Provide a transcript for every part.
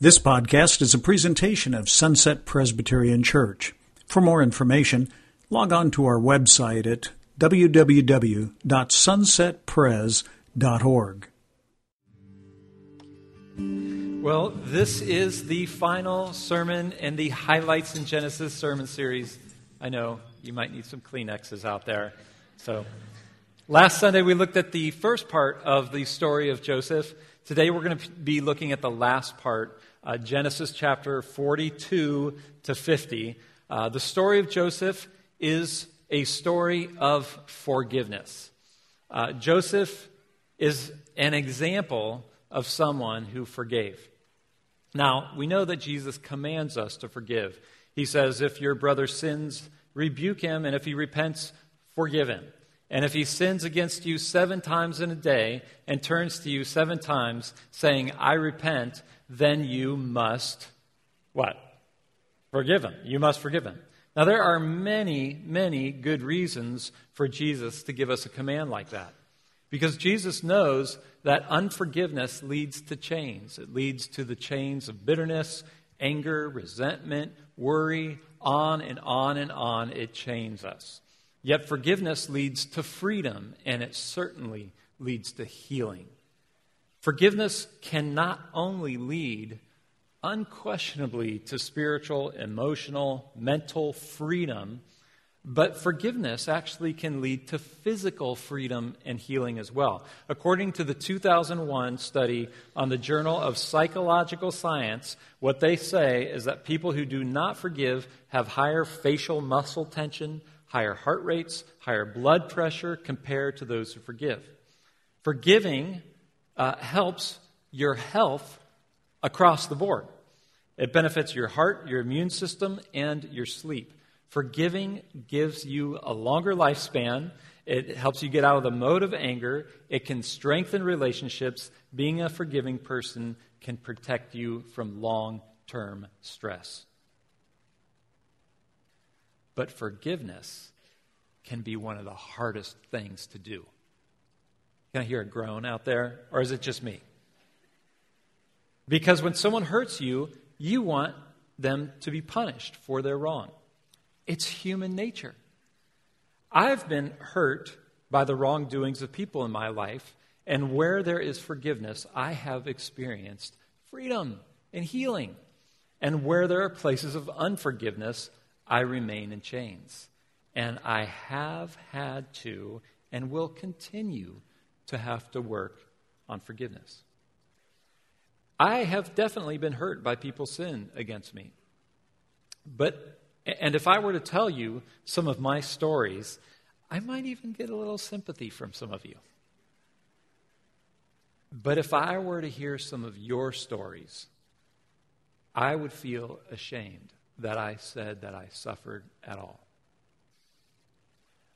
This podcast is a presentation of Sunset Presbyterian Church. For more information, log on to our website at www.sunsetpres.org. Well, this is the final sermon in the Highlights in Genesis sermon series. I know you might need some Kleenexes out there. So, last Sunday we looked at the first part of the story of Joseph. Today we're going to be looking at the last part uh, Genesis chapter 42 to 50. Uh, the story of Joseph is a story of forgiveness. Uh, Joseph is an example of someone who forgave. Now, we know that Jesus commands us to forgive. He says, If your brother sins, rebuke him, and if he repents, forgive him. And if he sins against you seven times in a day and turns to you seven times, saying, I repent, then you must what? Forgive him. You must forgive him. Now, there are many, many good reasons for Jesus to give us a command like that. Because Jesus knows that unforgiveness leads to chains. It leads to the chains of bitterness, anger, resentment, worry, on and on and on. It chains us. Yet forgiveness leads to freedom, and it certainly leads to healing. Forgiveness can not only lead unquestionably to spiritual, emotional, mental freedom, but forgiveness actually can lead to physical freedom and healing as well. According to the 2001 study on the Journal of Psychological Science, what they say is that people who do not forgive have higher facial muscle tension, higher heart rates, higher blood pressure compared to those who forgive. Forgiving uh, helps your health across the board. It benefits your heart, your immune system, and your sleep. Forgiving gives you a longer lifespan. It helps you get out of the mode of anger. It can strengthen relationships. Being a forgiving person can protect you from long term stress. But forgiveness can be one of the hardest things to do. Can I hear a groan out there? Or is it just me? Because when someone hurts you, you want them to be punished for their wrong. It's human nature. I've been hurt by the wrongdoings of people in my life, and where there is forgiveness, I have experienced freedom and healing. And where there are places of unforgiveness, I remain in chains. And I have had to and will continue to have to work on forgiveness. I have definitely been hurt by people's sin against me. But, and if I were to tell you some of my stories, I might even get a little sympathy from some of you. But if I were to hear some of your stories, I would feel ashamed that I said that I suffered at all.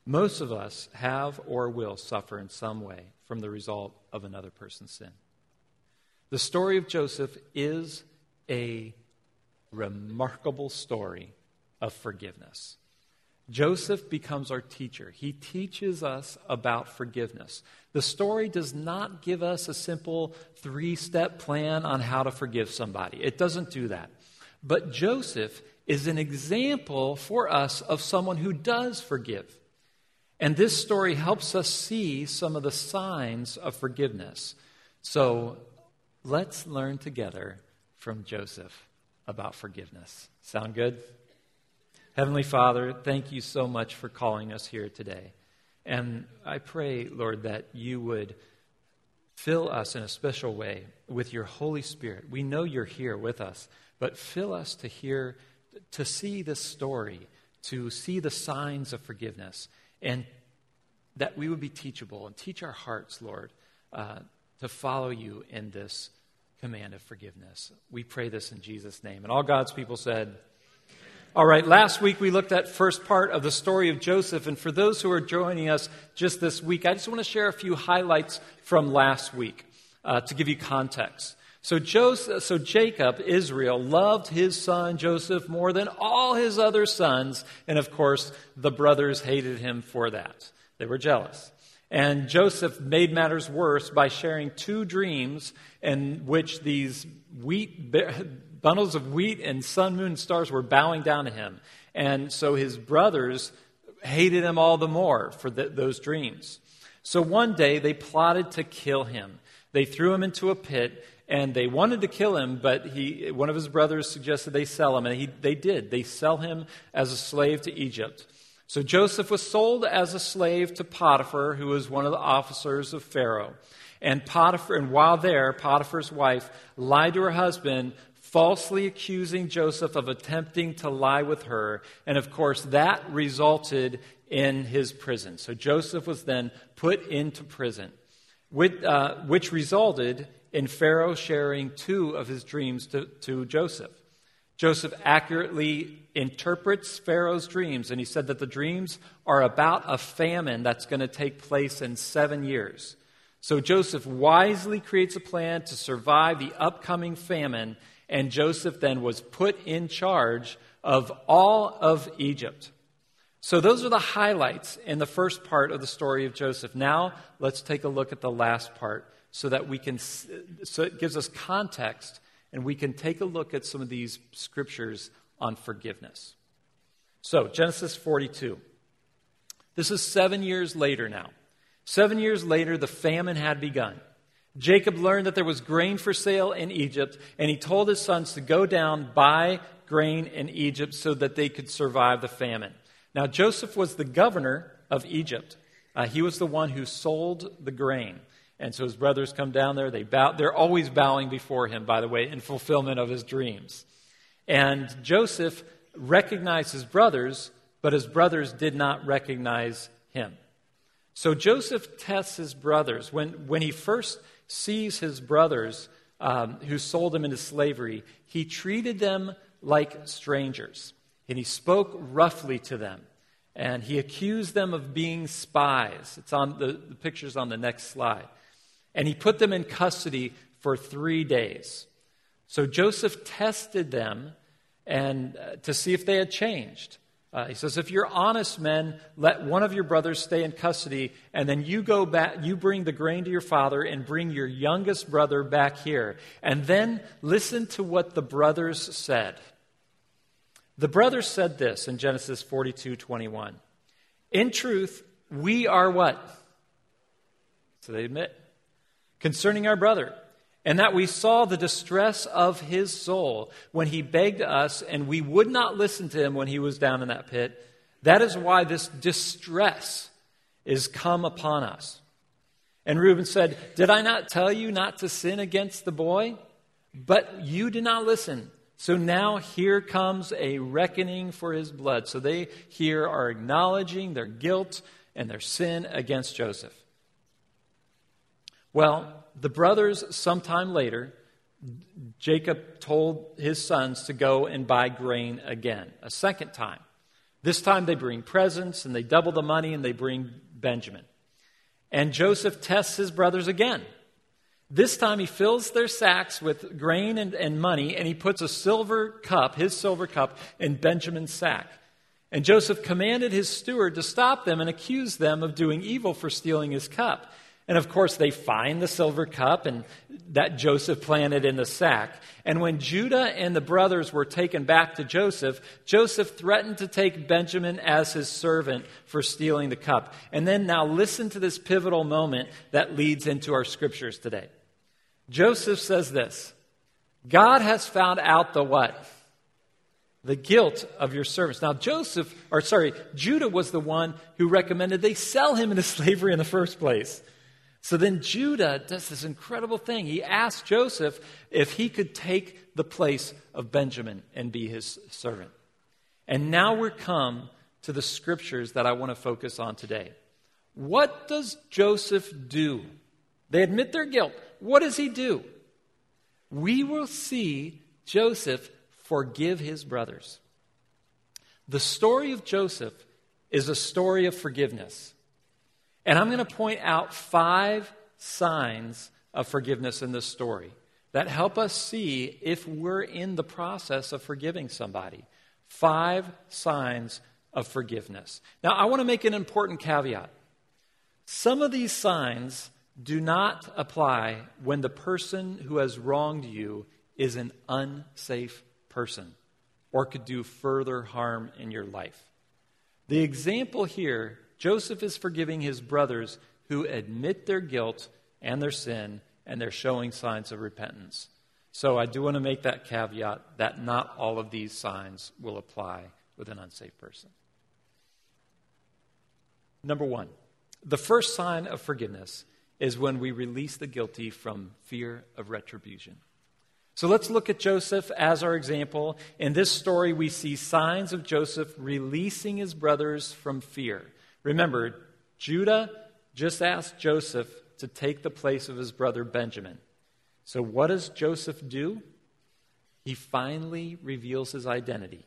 Most of us have or will suffer in some way from the result of another person's sin. The story of Joseph is a remarkable story of forgiveness. Joseph becomes our teacher. He teaches us about forgiveness. The story does not give us a simple three step plan on how to forgive somebody, it doesn't do that. But Joseph is an example for us of someone who does forgive. And this story helps us see some of the signs of forgiveness. So let's learn together from Joseph about forgiveness. Sound good? Heavenly Father, thank you so much for calling us here today. And I pray, Lord, that you would fill us in a special way with your Holy Spirit. We know you're here with us, but fill us to hear, to see this story, to see the signs of forgiveness, and that we would be teachable and teach our hearts, Lord, uh, to follow you in this command of forgiveness. We pray this in Jesus' name. And all God's people said, all right, last week we looked at first part of the story of Joseph, and for those who are joining us just this week, I just want to share a few highlights from last week uh, to give you context. So, Joseph, so Jacob, Israel, loved his son Joseph more than all his other sons, and of course, the brothers hated him for that. They were jealous. And Joseph made matters worse by sharing two dreams in which these wheat bundles of wheat and sun, moon, and stars were bowing down to him. And so his brothers hated him all the more for the, those dreams. So one day they plotted to kill him. They threw him into a pit and they wanted to kill him, but he, one of his brothers suggested they sell him, and he, they did. They sell him as a slave to Egypt. So Joseph was sold as a slave to Potiphar, who was one of the officers of Pharaoh. And Potiphar, and while there, Potiphar's wife lied to her husband, falsely accusing Joseph of attempting to lie with her. And of course, that resulted in his prison. So Joseph was then put into prison, which, uh, which resulted in Pharaoh sharing two of his dreams to, to Joseph. Joseph accurately interprets Pharaoh's dreams, and he said that the dreams are about a famine that's going to take place in seven years. So Joseph wisely creates a plan to survive the upcoming famine, and Joseph then was put in charge of all of Egypt. So those are the highlights in the first part of the story of Joseph. Now let's take a look at the last part so that we can, so it gives us context and we can take a look at some of these scriptures on forgiveness. So, Genesis 42. This is seven years later now. Seven years later, the famine had begun. Jacob learned that there was grain for sale in Egypt, and he told his sons to go down, buy grain in Egypt so that they could survive the famine. Now, Joseph was the governor of Egypt. Uh, he was the one who sold the grain. And so his brothers come down there. They bow, they're always bowing before him, by the way, in fulfillment of his dreams. And Joseph recognized his brothers, but his brothers did not recognize him. So Joseph tests his brothers. When, when he first sees his brothers um, who sold him into slavery, he treated them like strangers. And he spoke roughly to them. And he accused them of being spies. It's on the, the picture's on the next slide and he put them in custody for three days. So Joseph tested them and uh, to see if they had changed. Uh, he says, if you're honest men, let one of your brothers stay in custody, and then you go back, you bring the grain to your father and bring your youngest brother back here. And then listen to what the brothers said. The brothers said this in Genesis 42 21. In truth, we are what? So they admit, concerning our brother, and that we saw the distress of his soul when he begged us, and we would not listen to him when he was down in that pit. That is why this distress is come upon us. And Reuben said, Did I not tell you not to sin against the boy? But you did not listen. So now here comes a reckoning for his blood. So they here are acknowledging their guilt and their sin against Joseph. Well, the brothers, sometime later, Jacob told his sons to go and buy grain again, a second time. This time they bring presents and they double the money and they bring Benjamin. And Joseph tests his brothers again. This time he fills their sacks with grain and, and money and he puts a silver cup, his silver cup, in Benjamin's sack. And Joseph commanded his steward to stop them and accuse them of doing evil for stealing his cup. And of course, they find the silver cup and that Joseph planted in the sack. And when Judah and the brothers were taken back to Joseph, Joseph threatened to take Benjamin as his servant for stealing the cup. And then now listen to this pivotal moment that leads into our scriptures today. Joseph says this God has found out the what? The guilt of your servants. Now, Joseph, or sorry, Judah was the one who recommended they sell him into slavery in the first place. So then Judah does this incredible thing. He asks Joseph if he could take the place of Benjamin and be his servant. And now we're come to the scriptures that I want to focus on today. What does Joseph do? They admit their guilt. What does he do? We will see Joseph forgive his brothers. The story of Joseph is a story of forgiveness. And I'm going to point out five signs of forgiveness in this story that help us see if we're in the process of forgiving somebody. Five signs of forgiveness. Now, I want to make an important caveat. Some of these signs do not apply when the person who has wronged you is an unsafe person or could do further harm in your life. The example here Joseph is forgiving his brothers who admit their guilt and their sin, and they're showing signs of repentance. So I do want to make that caveat that not all of these signs will apply with an unsafe person. Number one, the first sign of forgiveness is when we release the guilty from fear of retribution. So let's look at Joseph as our example. In this story, we see signs of Joseph releasing his brothers from fear. Remember, Judah just asked Joseph to take the place of his brother Benjamin. So, what does Joseph do? He finally reveals his identity.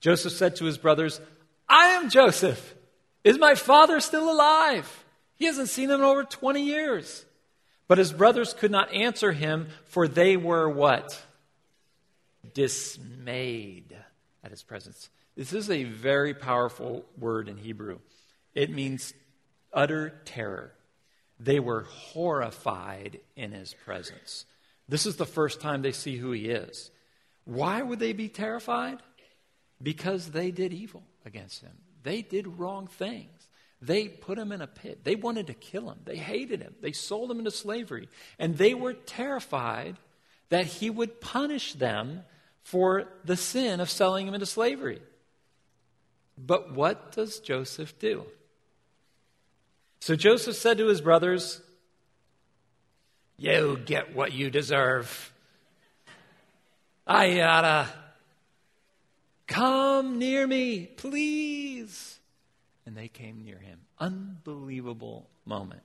Joseph said to his brothers, I am Joseph. Is my father still alive? He hasn't seen him in over 20 years. But his brothers could not answer him, for they were what? Dismayed at his presence. This is a very powerful word in Hebrew. It means utter terror. They were horrified in his presence. This is the first time they see who he is. Why would they be terrified? Because they did evil against him. They did wrong things. They put him in a pit. They wanted to kill him. They hated him. They sold him into slavery. And they were terrified that he would punish them for the sin of selling him into slavery. But what does Joseph do? So Joseph said to his brothers, You get what you deserve. I oughta. Come near me, please. And they came near him. Unbelievable moment.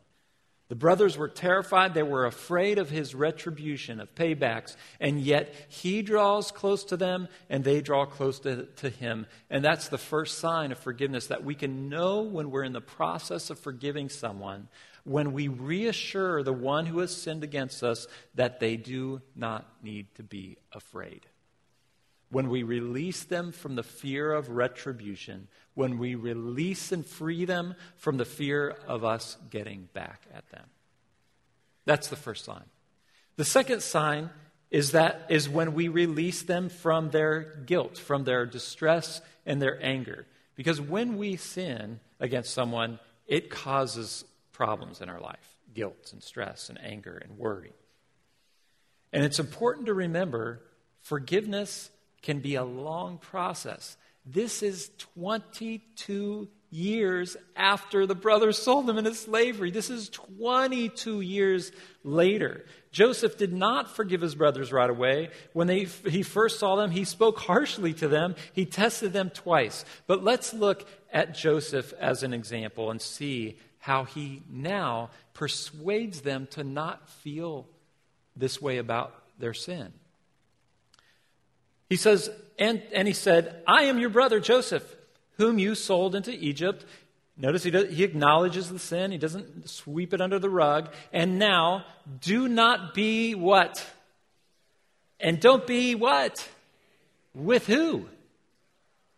The brothers were terrified. They were afraid of his retribution, of paybacks. And yet he draws close to them and they draw close to, to, him. And that's the first sign of forgiveness that we can know when we're in the process of forgiving someone, when we reassure the one who has sinned against us that they do not need to be afraid. When we release them from the fear of retribution, when we release and free them from the fear of us getting back at them. That's the first sign. The second sign is that is when we release them from their guilt, from their distress and their anger. Because when we sin against someone, it causes problems in our life guilt and stress and anger and worry. And it's important to remember forgiveness can be a long process. This is 22 years after the brothers sold them into slavery. This is 22 years later. Joseph did not forgive his brothers right away. When they, he first saw them, he spoke harshly to them. He tested them twice. But let's look at Joseph as an example and see how he now persuades them to not feel this way about their sin. He says, and, and he said, I am your brother Joseph, whom you sold into Egypt. Notice he, does, he acknowledges the sin, he doesn't sweep it under the rug. And now, do not be what? And don't be what? With who?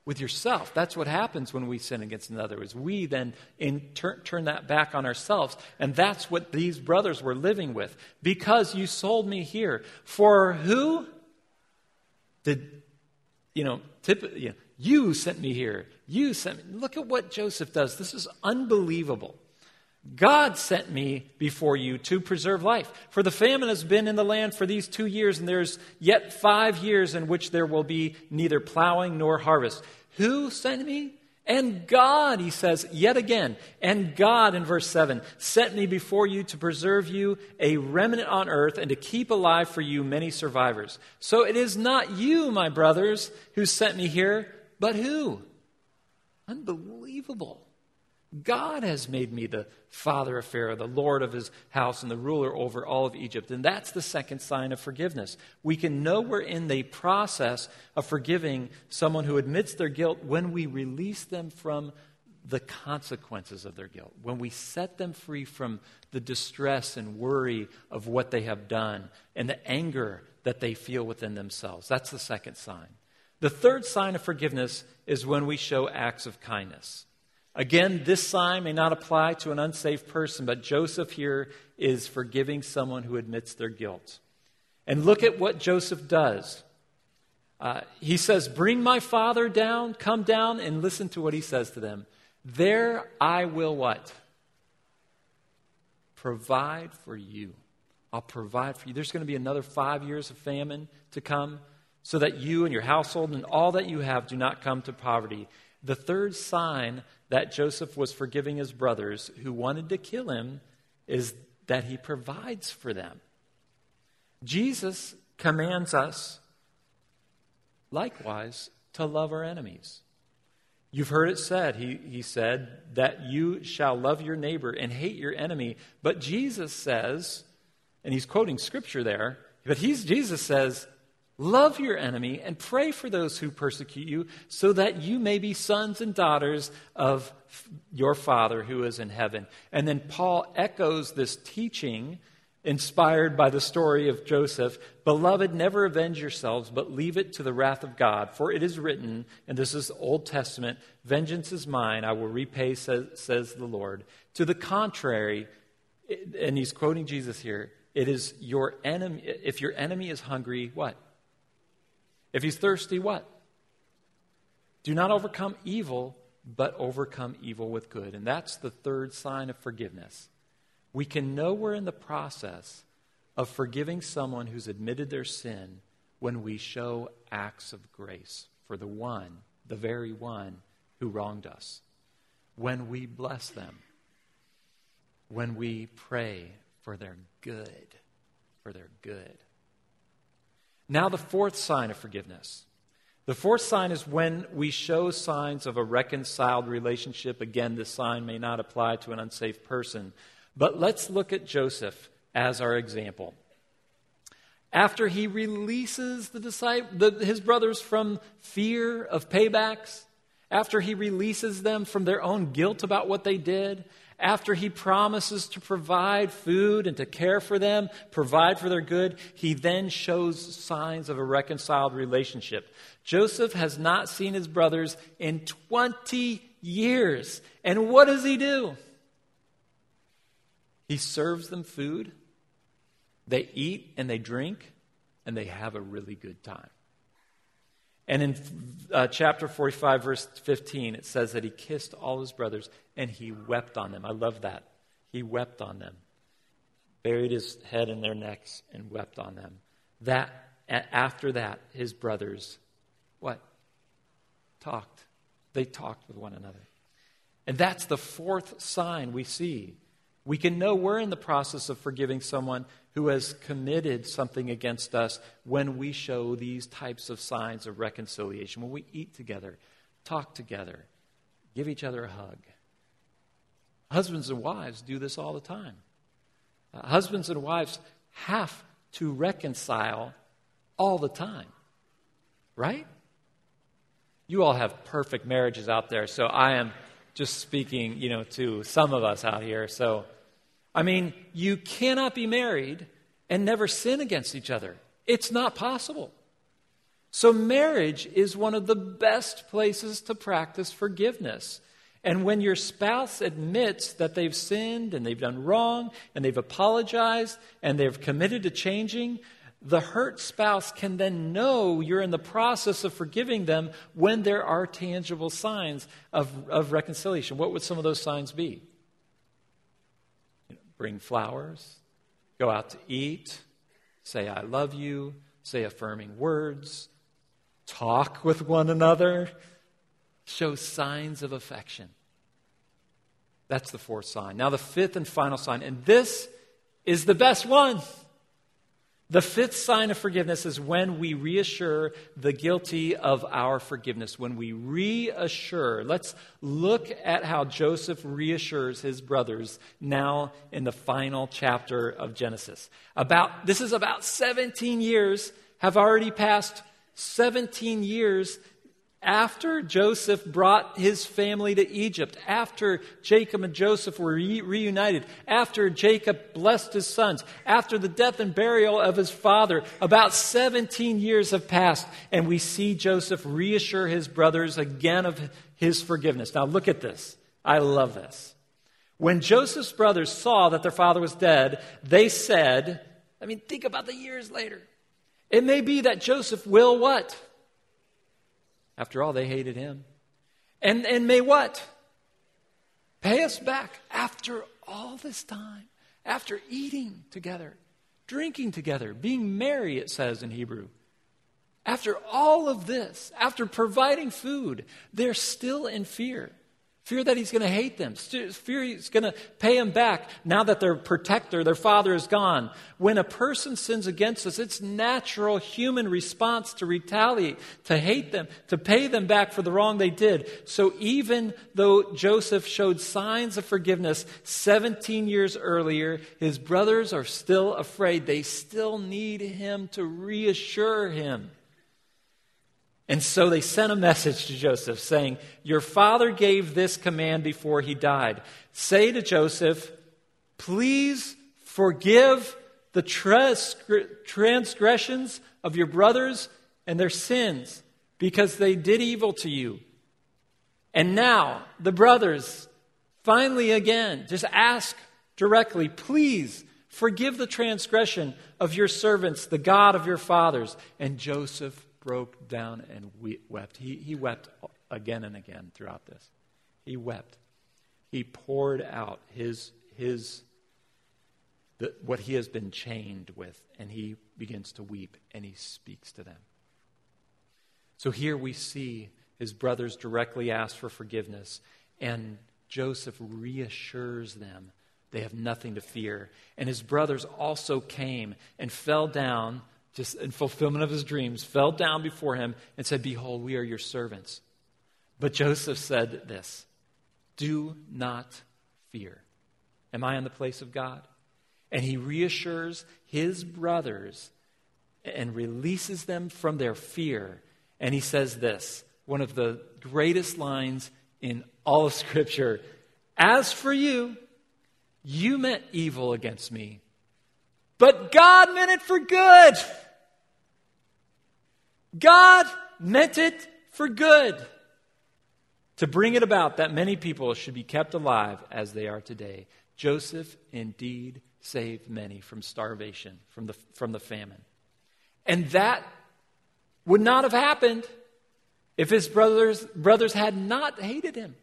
With yourself. That's what happens when we sin against another. Is we then in turn, turn that back on ourselves, and that's what these brothers were living with. Because you sold me here for who? Did, you know, tip, you, know, you sent me here. You sent me. Look at what Joseph does. This is unbelievable. God sent me before you to preserve life. For the famine has been in the land for these two years, and there's yet five years in which there will be neither plowing nor harvest. Who sent me? And God, he says yet again, and God in verse 7 sent me before you to preserve you a remnant on earth and to keep alive for you many survivors. So it is not you, my brothers, who sent me here, but who? Unbelievable. God has made me the father of Pharaoh, the Lord of his house, and the ruler over all of Egypt. And that's the second sign of forgiveness. We can know we're in the process of forgiving someone who admits their guilt when we release them from the consequences of their guilt, when we set them free from the distress and worry of what they have done and the anger that they feel within themselves. That's the second sign. The third sign of forgiveness is when we show acts of kindness. Again, this sign may not apply to an unsafe person, but Joseph here is forgiving someone who admits their guilt. And look at what Joseph does. Uh, he says, Bring my father down, come down, and listen to what he says to them. There I will what? Provide for you. I'll provide for you. There's going to be another five years of famine to come so that you and your household and all that you have do not come to poverty. The third sign that Joseph was forgiving his brothers who wanted to kill him is that he provides for them. Jesus commands us, likewise, to love our enemies. You've heard it said, he, he said, that you shall love your neighbor and hate your enemy. But Jesus says, and he's quoting scripture there, but he's, Jesus says, Love your enemy and pray for those who persecute you, so that you may be sons and daughters of your Father who is in heaven. And then Paul echoes this teaching inspired by the story of Joseph Beloved, never avenge yourselves, but leave it to the wrath of God. For it is written, and this is Old Testament Vengeance is mine, I will repay, says, says the Lord. To the contrary, and he's quoting Jesus here, it is your enemy, if your enemy is hungry, what? If he's thirsty, what? Do not overcome evil, but overcome evil with good. And that's the third sign of forgiveness. We can know we're in the process of forgiving someone who's admitted their sin when we show acts of grace for the one, the very one who wronged us. When we bless them. When we pray for their good. For their good. Now, the fourth sign of forgiveness. The fourth sign is when we show signs of a reconciled relationship. Again, this sign may not apply to an unsafe person. But let's look at Joseph as our example. After he releases the the, his brothers from fear of paybacks, after he releases them from their own guilt about what they did, after he promises to provide food and to care for them, provide for their good, he then shows signs of a reconciled relationship. Joseph has not seen his brothers in 20 years. And what does he do? He serves them food, they eat and they drink, and they have a really good time. And in uh, chapter 45, verse 15, it says that he kissed all his brothers and he wept on them. I love that. He wept on them, buried his head in their necks and wept on them. That, after that, his brothers, what? Talked. They talked with one another. And that's the fourth sign we see. We can know we're in the process of forgiving someone who has committed something against us when we show these types of signs of reconciliation, when we eat together, talk together, give each other a hug. Husbands and wives do this all the time. Uh, husbands and wives have to reconcile all the time, right? You all have perfect marriages out there, so I am just speaking, you know, to some of us out here. So I mean, you cannot be married and never sin against each other. It's not possible. So, marriage is one of the best places to practice forgiveness. And when your spouse admits that they've sinned and they've done wrong and they've apologized and they've committed to changing, the hurt spouse can then know you're in the process of forgiving them when there are tangible signs of, of reconciliation. What would some of those signs be? bring flowers, go out to eat, say, I love you, say affirming words, talk with one another, show signs of affection. That's the fourth sign. Now, the fifth and final sign, and this is the best one. The fifth sign of forgiveness is when we reassure the guilty of our forgiveness. When we reassure, let's look at how Joseph reassures his brothers now in the final chapter of Genesis. About, this is about 17 years have already passed 17 years after Joseph brought his family to Egypt, after Jacob and Joseph were re- reunited, after Jacob blessed his sons, after the death and burial of his father, about 17 years have passed, and we see Joseph reassure his brothers again of his forgiveness. Now, look at this. I love this. When Joseph's brothers saw that their father was dead, they said, I mean, think about the years later. It may be that Joseph will what? After all, they hated him. And, and may what? Pay us back after all this time, after eating together, drinking together, being merry, it says in Hebrew. After all of this, after providing food, they're still in fear. Fear that he's going to hate them. Fear he's going to pay them back now that their protector, their father, is gone. When a person sins against us, it's natural human response to retaliate, to hate them, to pay them back for the wrong they did. So even though Joseph showed signs of forgiveness 17 years earlier, his brothers are still afraid. They still need him to reassure him. And so they sent a message to Joseph saying, Your father gave this command before he died. Say to Joseph, Please forgive the transgressions of your brothers and their sins, because they did evil to you. And now, the brothers, finally again, just ask directly, Please forgive the transgression of your servants, the God of your fathers. And Joseph broke down and wept. He, he wept again and again throughout this. He wept. He poured out his, his the, what he has been chained with, and he begins to weep and he speaks to them. So here we see his brothers directly ask for forgiveness, and Joseph reassures them they have nothing to fear. And his brothers also came and fell down just in fulfillment of his dreams, fell down before him and said, Behold, we are your servants. But Joseph said this Do not fear. Am I in the place of God? And he reassures his brothers and releases them from their fear. And he says this one of the greatest lines in all of Scripture As for you, you meant evil against me, but God meant it for good. God meant it for good to bring it about that many people should be kept alive as they are today. Joseph indeed saved many from starvation, from the, from the famine. And that would not have happened if his brothers, brothers had not hated him,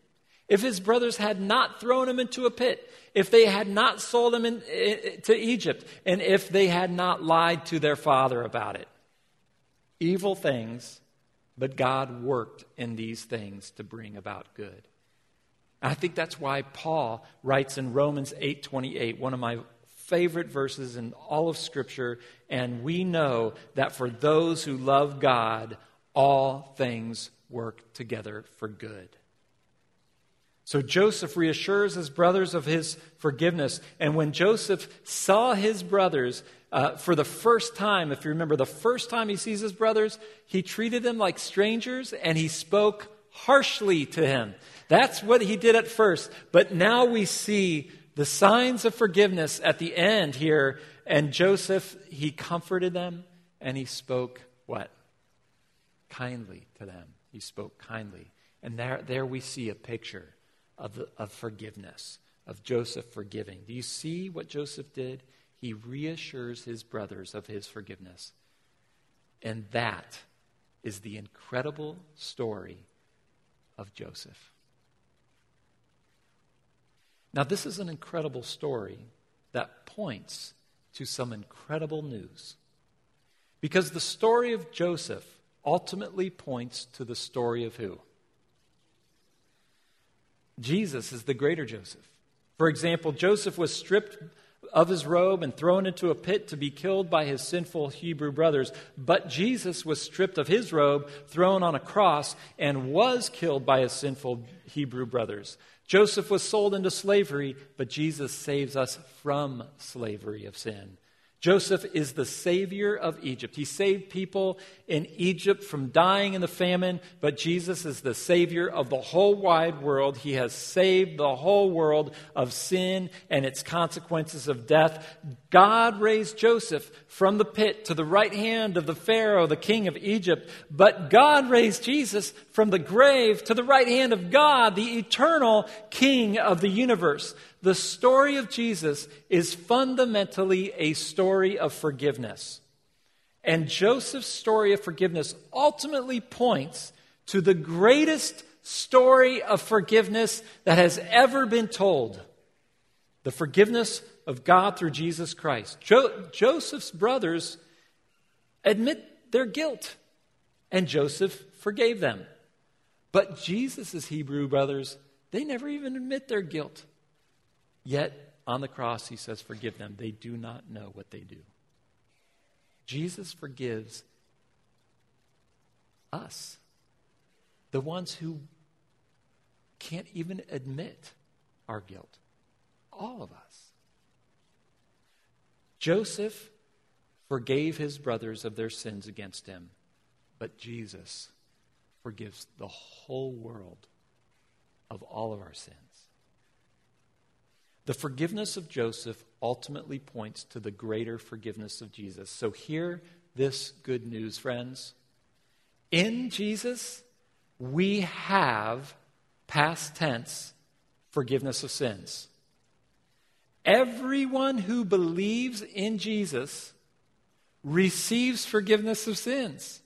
if his brothers had not thrown him into a pit, if they had not sold him in, in, to Egypt, and if they had not lied to their father about it evil things, but God worked in these things to bring about good. I think that's why Paul writes in Romans 8:28, one of my favorite verses in all of scripture, and we know that for those who love God, all things work together for good. So Joseph reassures his brothers of his forgiveness. And when Joseph saw his brothers uh, for the first time, if you remember, the first time he sees his brothers, he treated them like strangers and he spoke harshly to him. That's what he did at first. But now we see the signs of forgiveness at the end here. And Joseph, he comforted them and he spoke what? Kindly to them. He spoke kindly. And there, there we see a picture of, the, of forgiveness, of Joseph forgiving. Do you see what Joseph did? He reassures his brothers of his forgiveness. And that is the incredible story of Joseph. Now, this is an incredible story that points to some incredible news. Because the story of Joseph ultimately points to the story of who? Jesus is the greater Joseph. For example, Joseph was stripped of his robe and thrown into a pit to be killed by his sinful Hebrew brothers. But Jesus was stripped of his robe, thrown on a cross, and was killed by his sinful Hebrew brothers. Joseph was sold into slavery, but Jesus saves us from slavery of sin. Joseph is the savior of Egypt. He saved people in Egypt from dying in the famine, but Jesus is the savior of the whole wide world. He has saved the whole world of sin and its consequences of death. God raised Joseph from the pit to the right hand of the Pharaoh, the king of Egypt, but God raised Jesus from the grave to the right hand of God, the eternal king of the universe. The story of Jesus is fundamentally a story of forgiveness. And Joseph's story of forgiveness ultimately points to the greatest story of forgiveness that has ever been told the forgiveness of God through Jesus Christ. Jo- Joseph's brothers admit their guilt, and Joseph forgave them. But Jesus' Hebrew brothers, they never even admit their guilt. Yet on the cross, he says, Forgive them. They do not know what they do. Jesus forgives us, the ones who can't even admit our guilt. All of us. Joseph forgave his brothers of their sins against him, but Jesus forgives the whole world of all of our sins. The forgiveness of Joseph ultimately points to the greater forgiveness of Jesus. So, hear this good news, friends. In Jesus, we have past tense forgiveness of sins. Everyone who believes in Jesus receives forgiveness of sins.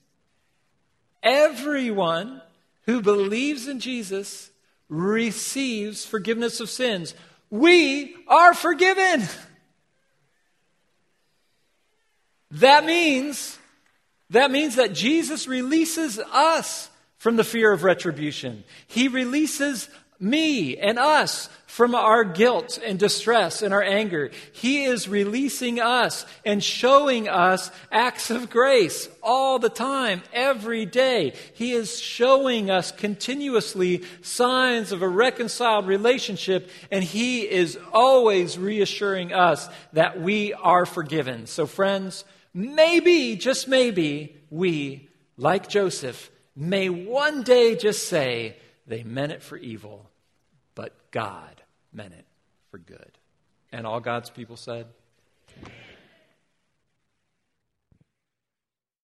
Everyone who believes in Jesus receives forgiveness of sins we are forgiven. That means that means that Jesus releases us from the fear of retribution. He releases me and us from our guilt and distress and our anger. He is releasing us and showing us acts of grace all the time, every day. He is showing us continuously signs of a reconciled relationship, and He is always reassuring us that we are forgiven. So, friends, maybe, just maybe, we, like Joseph, may one day just say, they meant it for evil, but God meant it for good. And all God's people said,